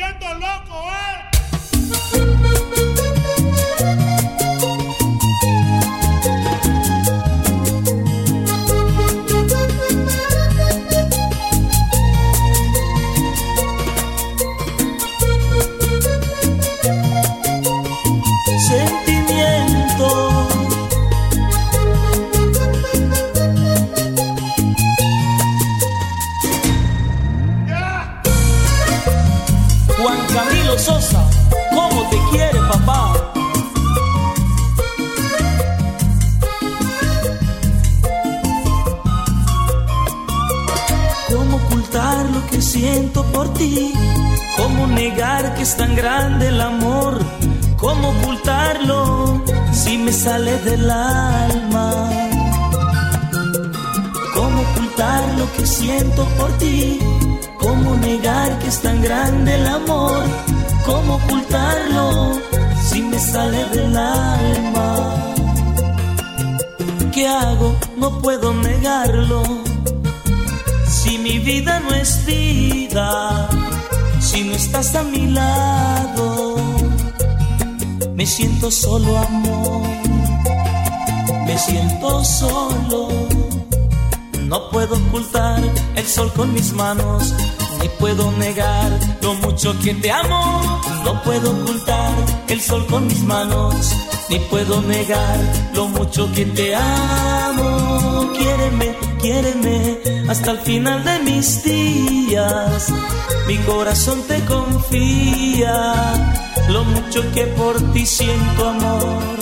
volviendo loco, ¿eh? ¿Cómo negar que es tan grande el amor? ¿Cómo ocultarlo si me sale del alma? ¿Cómo ocultar lo que siento por ti? ¿Cómo negar que es tan grande el amor? ¿Cómo ocultarlo si me sale del alma? ¿Qué hago? No puedo negarlo si mi vida no es vida, si no estás a mi lado, me siento solo amor, me siento solo. No puedo ocultar el sol con mis manos, ni puedo negar lo mucho que te amo. No puedo ocultar el sol con mis manos, ni puedo negar lo mucho que te amo. Quiéreme, quiéreme hasta el final de mis días. Mi corazón te confía lo mucho que por ti siento amor,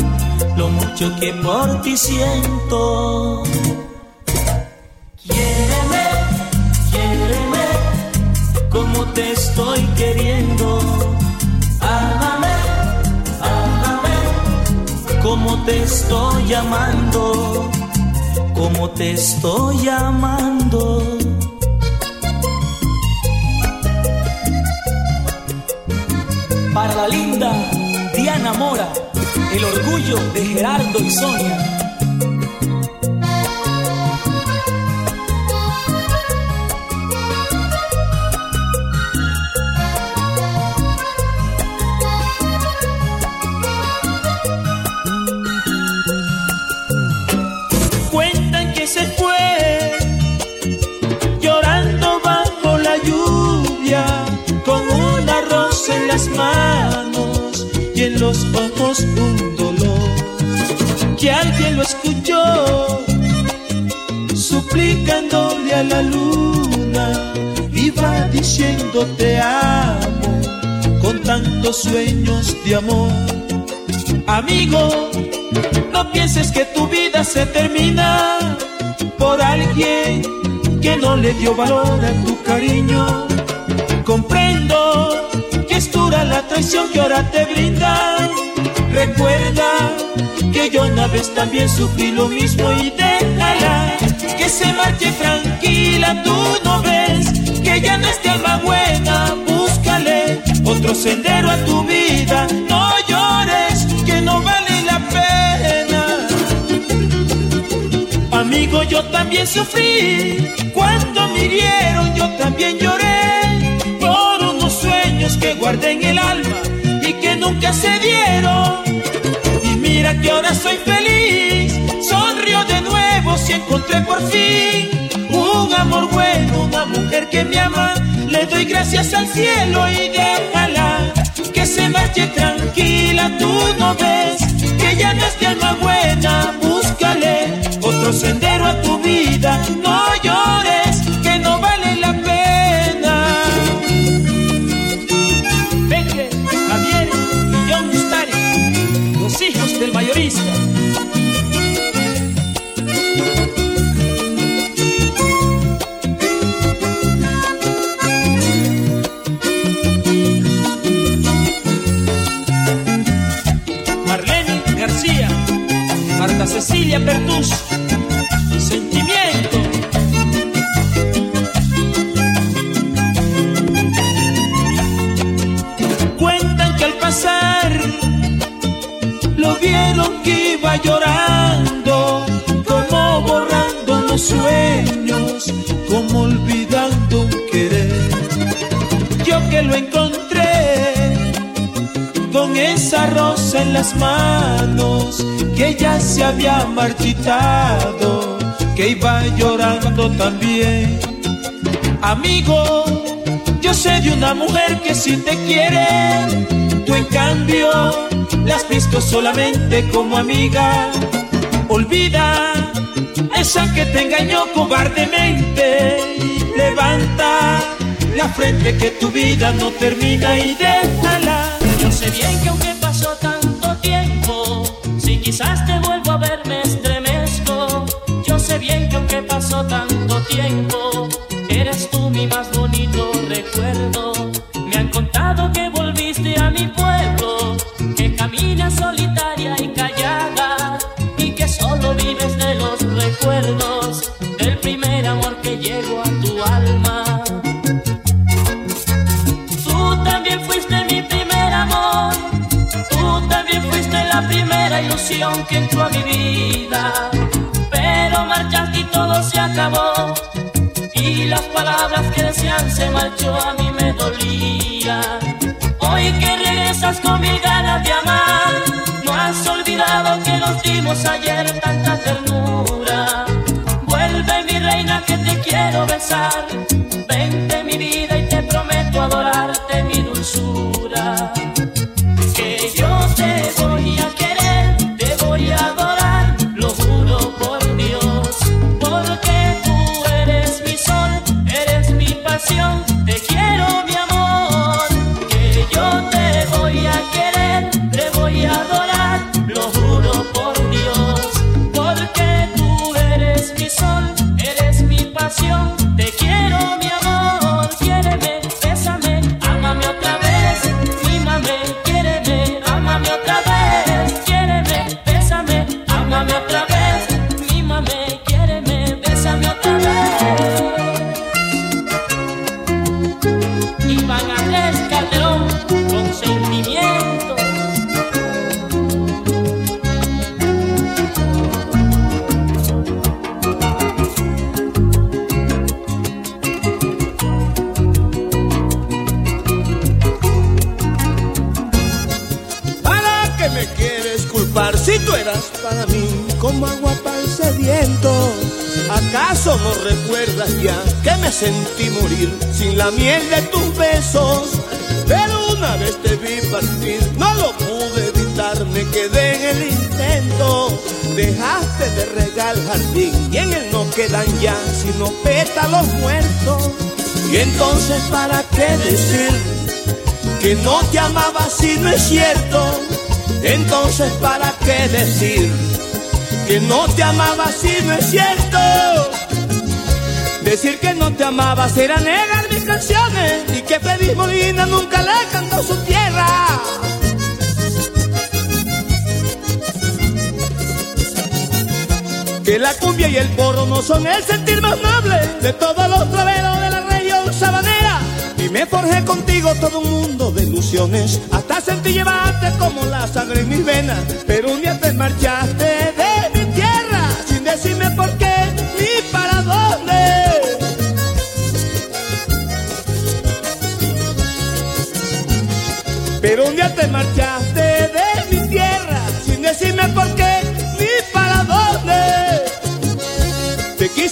lo mucho que por ti siento. Quiéreme, quiéreme como te estoy queriendo. Ámame, ámame como te estoy amando como te estoy llamando. Para la linda Diana Mora, el orgullo de Gerardo y Sonia. Manos y en los ojos un dolor. Que alguien lo escuchó suplicándole a la luna iba diciendo te amo con tantos sueños de amor amigo no pienses que tu vida se termina por alguien que no le dio valor a tu cariño. Es que ahora te brindan. Recuerda que yo una vez también sufrí lo mismo y déjala que se marche tranquila. Tú no ves que ya no es de alma buena. Búscale otro sendero a tu vida. No llores que no vale la pena. Amigo, yo también sufrí cuando me hirieron. Yo también lloré que guardé en el alma y que nunca se dieron. Y mira que ahora soy feliz, sonrío de nuevo si encontré por fin un amor bueno, una mujer que me ama. Le doy gracias al cielo y déjala que se marche tranquila. Tú no ves que ya no es de alma buena, búscale otro sendero a tu vida. No Cecilia Pertus, Sentimiento. Cuentan que al pasar vieron que iba llorando, las manos que ya se había marchitado, que iba llorando también. Amigo, yo sé de una mujer que sí te quiere, tú en cambio la has visto solamente como amiga. Olvida esa que te engañó cobardemente, levanta la frente que tu vida no termina y déjala. Yo sé bien que aunque te vuelvo a ver me estremezco. Yo sé bien que aunque pasó tanto tiempo, eres tú mi más bonito recuerdo. Me han contado que volviste a mi pueblo, que caminas solitaria y callada y que solo vives de los recuerdos del primer amor que llegó a ilusión que entró a mi vida, pero marchaste y todo se acabó. Y las palabras que decían se marchó a mí me dolía. Hoy que regresas con mil ganas de amar, no has olvidado que nos dimos ayer tanta ternura. Vuelve mi reina que te quiero besar, vente Dejaste de regar jardín y en él no quedan ya sino pétalos muertos. Y entonces, ¿para qué decir que no te amaba si no es cierto? Entonces, ¿para qué decir que no te amaba si no es cierto? Decir que no te amaba será negar mis canciones y que Feliz Molina nunca le cantó su tierra. Que la cumbia y el porro no son el sentir más noble de todos los traveros de la región sabanera. Y me forjé contigo todo un mundo de ilusiones, hasta sentí llevarte como la sangre en mis venas. Pero un día te marchaste de mi tierra, sin decirme por qué ni para dónde. Pero un día te marchaste de mi tierra, sin decirme por qué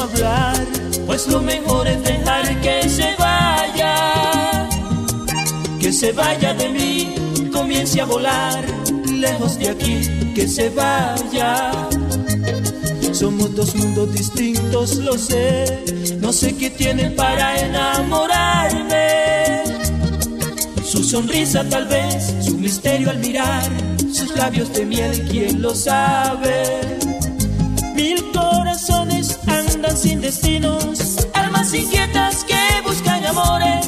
hablar, pues lo mejor es dejar que se vaya, que se vaya de mí, comience a volar, lejos de aquí, que se vaya. Somos dos mundos distintos, lo sé, no sé qué tiene para enamorarme. Su sonrisa tal vez, su misterio al mirar, sus labios de miel, ¿quién lo sabe? sin destinos, almas inquietas que buscan amores.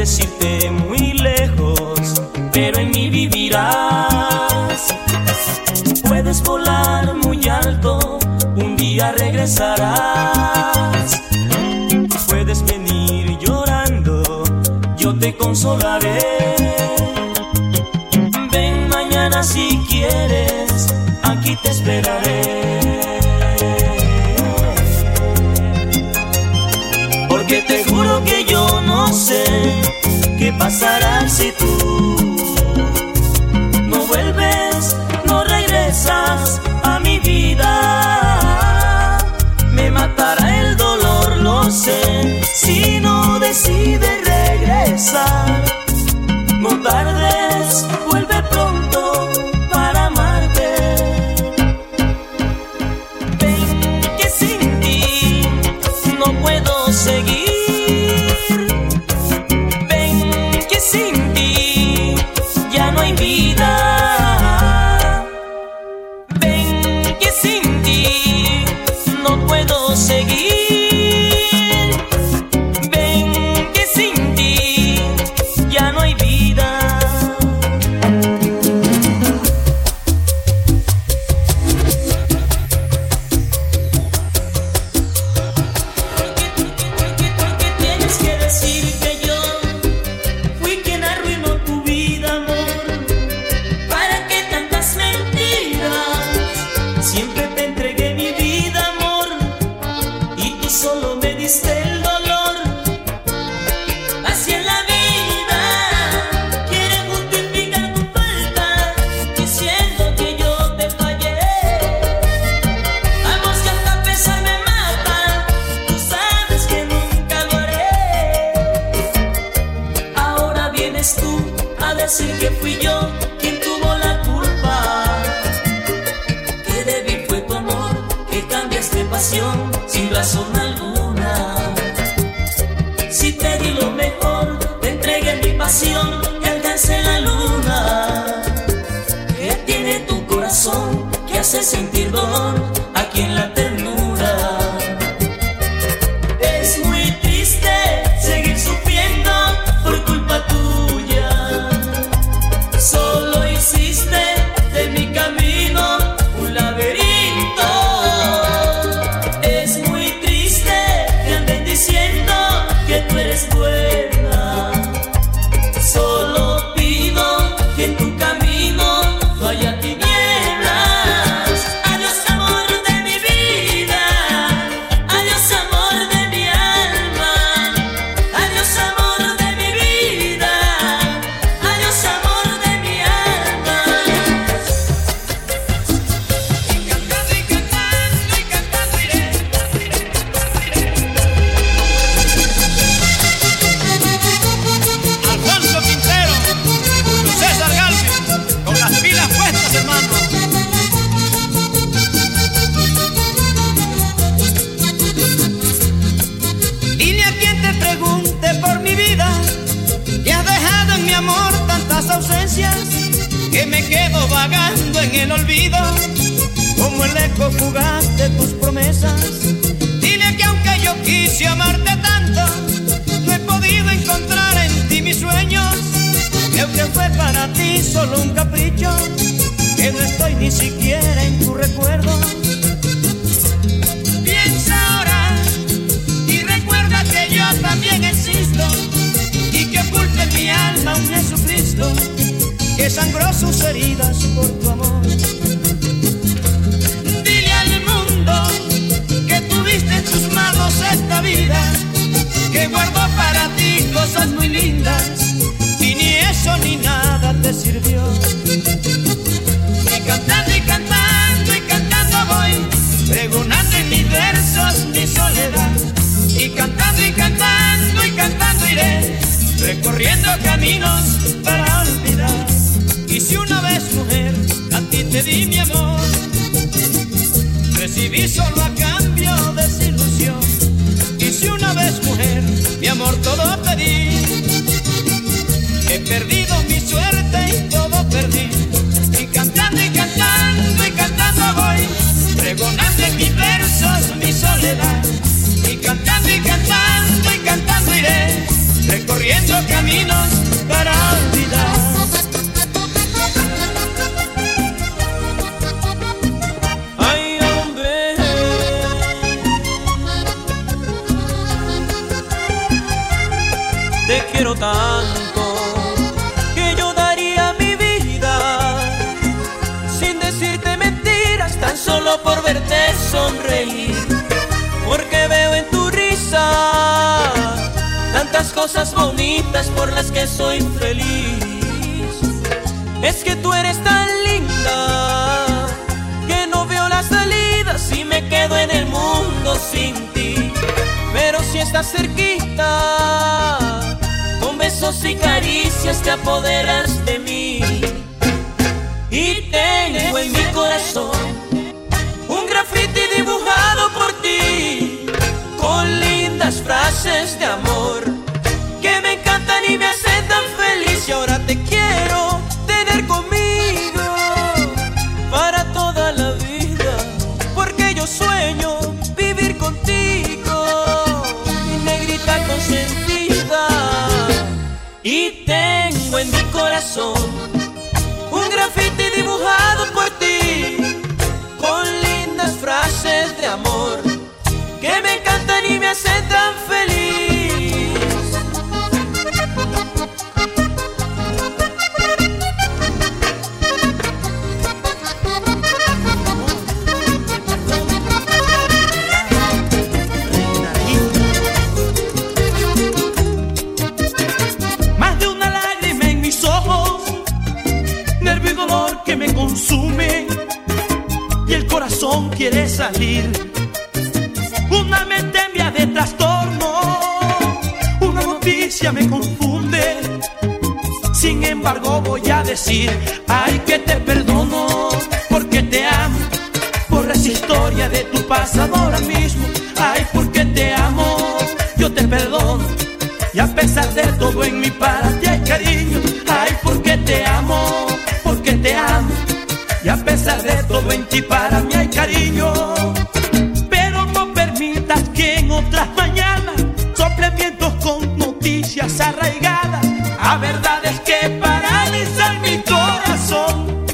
Puedes irte muy lejos, pero en mí vivirás. Puedes volar muy alto, un día regresarás. Puedes venir llorando, yo te consolaré. Ven mañana si quieres, aquí te esperaré. ¿Qué pasará si tú no vuelves, no regresas a mi vida? Me matará el dolor, lo sé, si no decides regresar, no tarde. hace sentir dolor. A quien la Y tengo en mi corazón un graffiti dibujado por ti, con lindas frases de amor que me encantan y me hacen tan feliz. Y ahora te quiero tener conmigo para toda la vida, porque yo sueño vivir contigo, mi negrita consentida. Y tengo en mi corazón por ti frases de amor que me encantan y me hacen tan feliz. Más de una lágrima en mis ojos, nervio y dolor que consume y el corazón quiere salir. Una mente de trastorno, una noticia me confunde. Sin embargo voy a decir, ay que te perdono, porque te amo, por esa historia de tu pasado ahora mismo. Ay, porque te amo, yo te perdono. Y a pesar de todo en mi para ti hay cariño, todo en ti para mí hay cariño. Pero no permitas que en otras mañanas sople vientos con noticias arraigadas a verdades que paralizan mi corazón.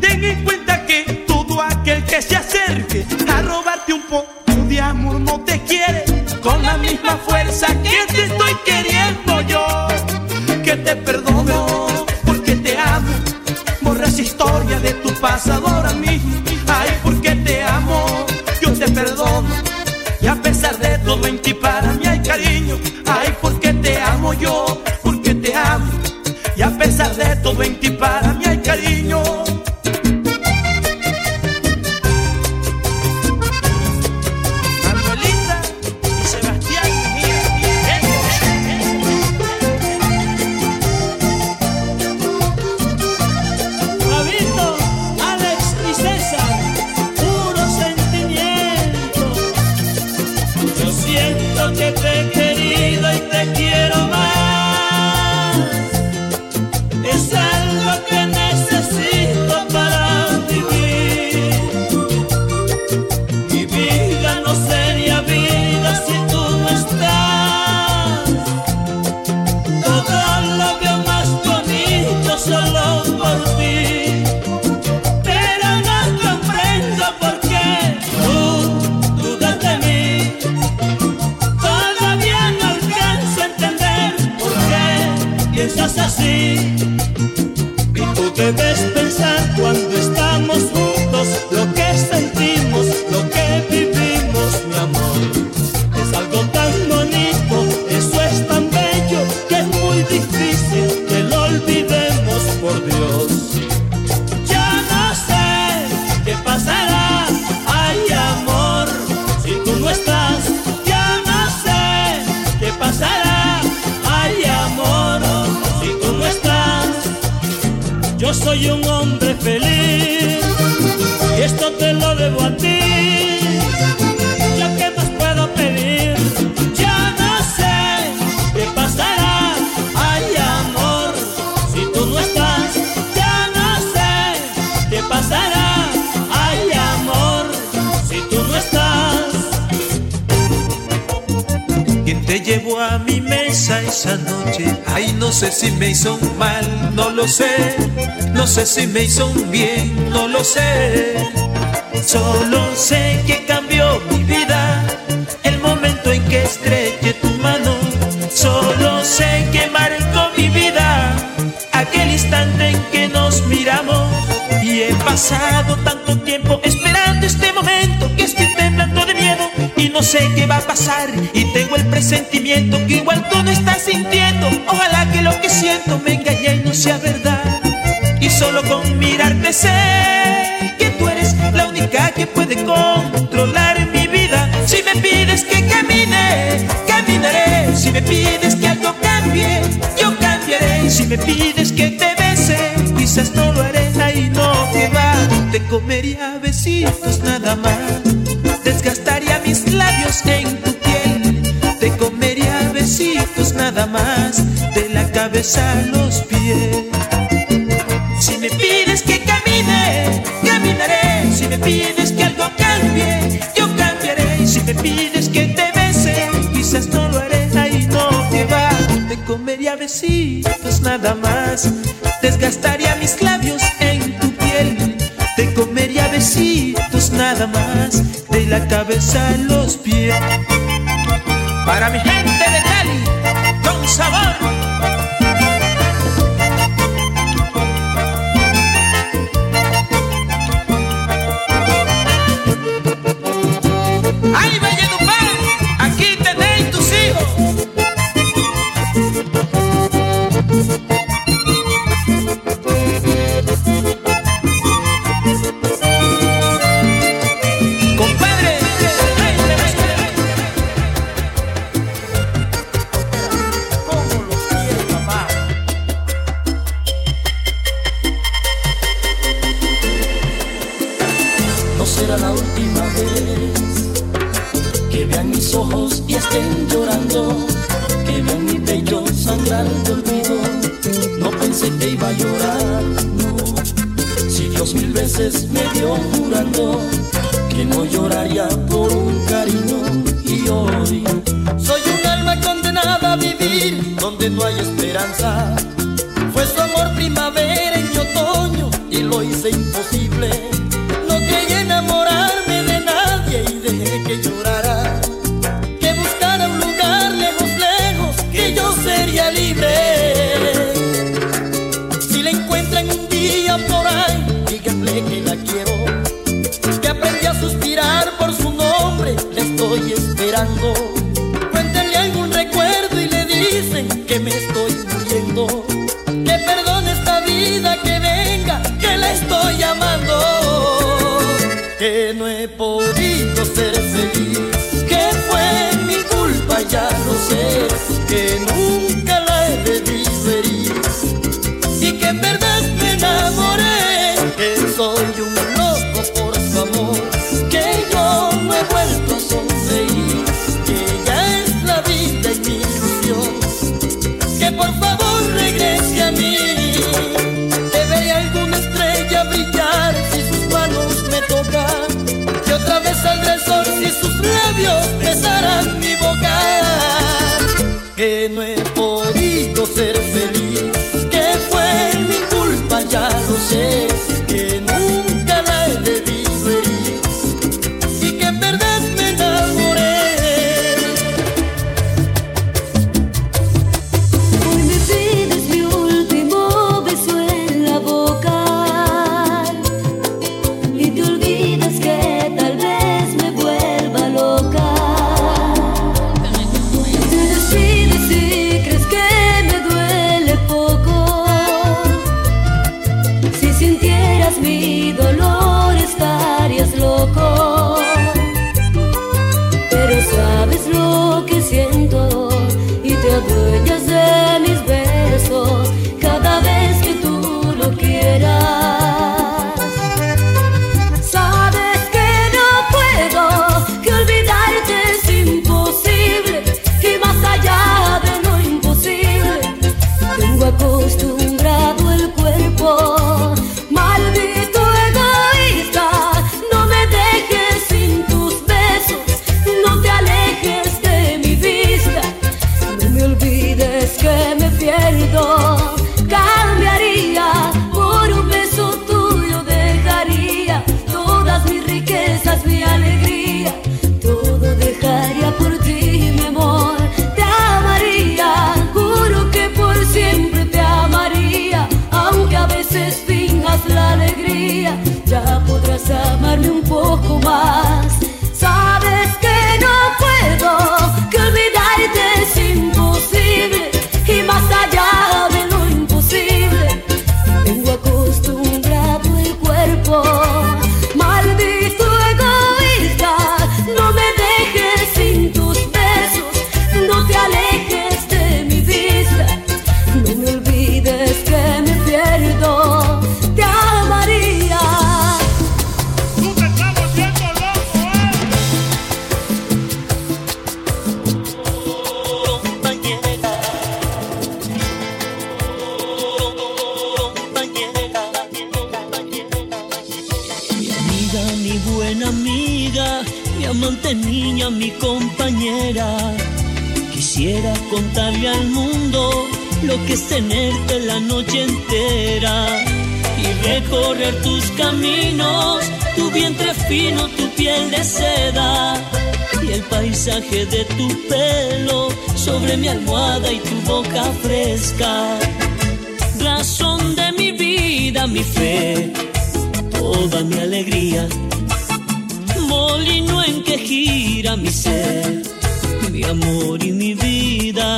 Ten en cuenta que todo aquel que se acerque a robarte un poco de amor no te quiere con la misma fuerza que te estoy queriendo yo. Que te perdono porque te amo esa historia de tu pasado yo, porque te amo. Y a pesar de todo en ti para mí hay cariño. Te llevó a mi mesa esa noche? Ay, no sé si me hizo mal, no lo sé. No sé si me hizo bien, no lo sé. Solo sé que cambió mi vida el momento en que estreché tu mano. Solo sé que marcó mi vida aquel instante en que nos miramos. Y he pasado tanto tiempo esperando este momento que no sé qué va a pasar. Y tengo el presentimiento que igual tú no estás sintiendo. Ojalá que lo que siento me engañe y no sea verdad. Y solo con mirarte sé que tú eres la única que puede controlar mi vida. Si me pides que camine, caminaré. Si me pides que algo cambie, yo cambiaré. Si me pides que te bese, quizás no lo haré. Ahí no que va, te comería besitos nada más. En tu piel. Te comería besitos nada más, de la cabeza a los pies. Si me pides que camine, caminaré. Si me pides que algo cambie, yo cambiaré. Si me pides que te bese, quizás no lo haré. Ahí no que va, te comería besitos nada más. Desgastaría mis labios en tu piel. Te comería besitos nada más, la cabeza a los pies. Para mi gente de Cali, con sabor. Suspirar por su nombre, le estoy esperando. Si sus labios besarán mi boca. Que no he podido ser feliz, toda mi alegría, molino en que gira mi ser, mi amor y mi vida.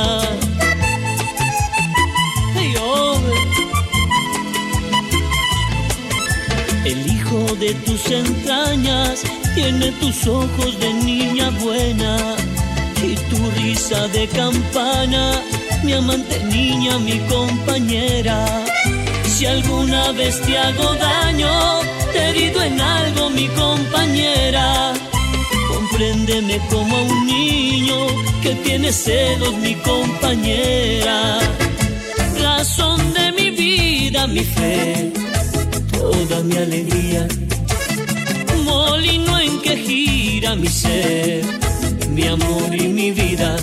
El hijo de tus entrañas tiene tus ojos de niña buena y tu risa de campana, mi amante niña, mi compañera. Si alguna vez te hago daño, te he herido en algo, mi compañera. Compréndeme como a un niño que tiene celos, mi compañera. Razón de mi vida, mi fe toda mi alegría. Molino en que gira mi ser, mi amor y mi vida.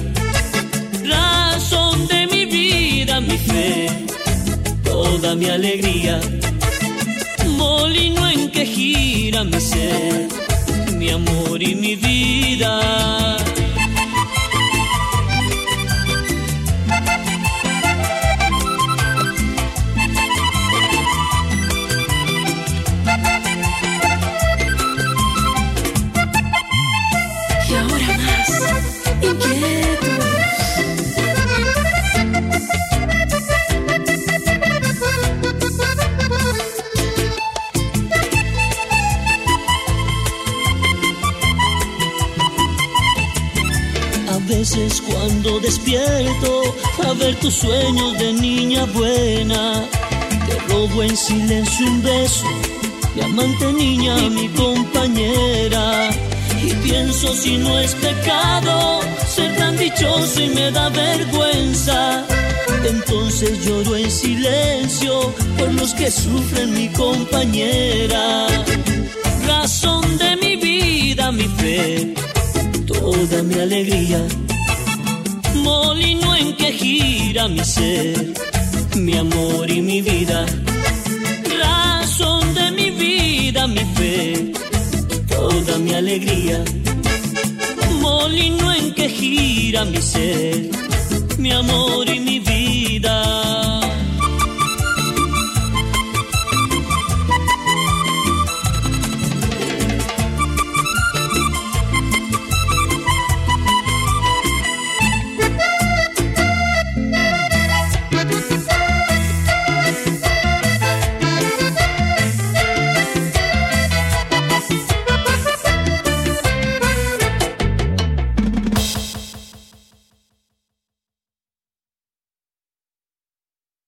Razón de mi vida, mi fe, toda mi alegría. Mi mi amor y mi vida. Tus sueños de niña buena, te robo en silencio un beso, mi amante niña, mi compañera. Y pienso si no es pecado ser tan dichoso y me da vergüenza. Entonces lloro en silencio por los que sufren mi compañera. Razón de mi vida, mi fe toda mi alegría, molino en que gira mi ser, mi amor y mi vida, razón de mi vida, mi fe, toda mi alegría, molino en que gira mi ser, mi amor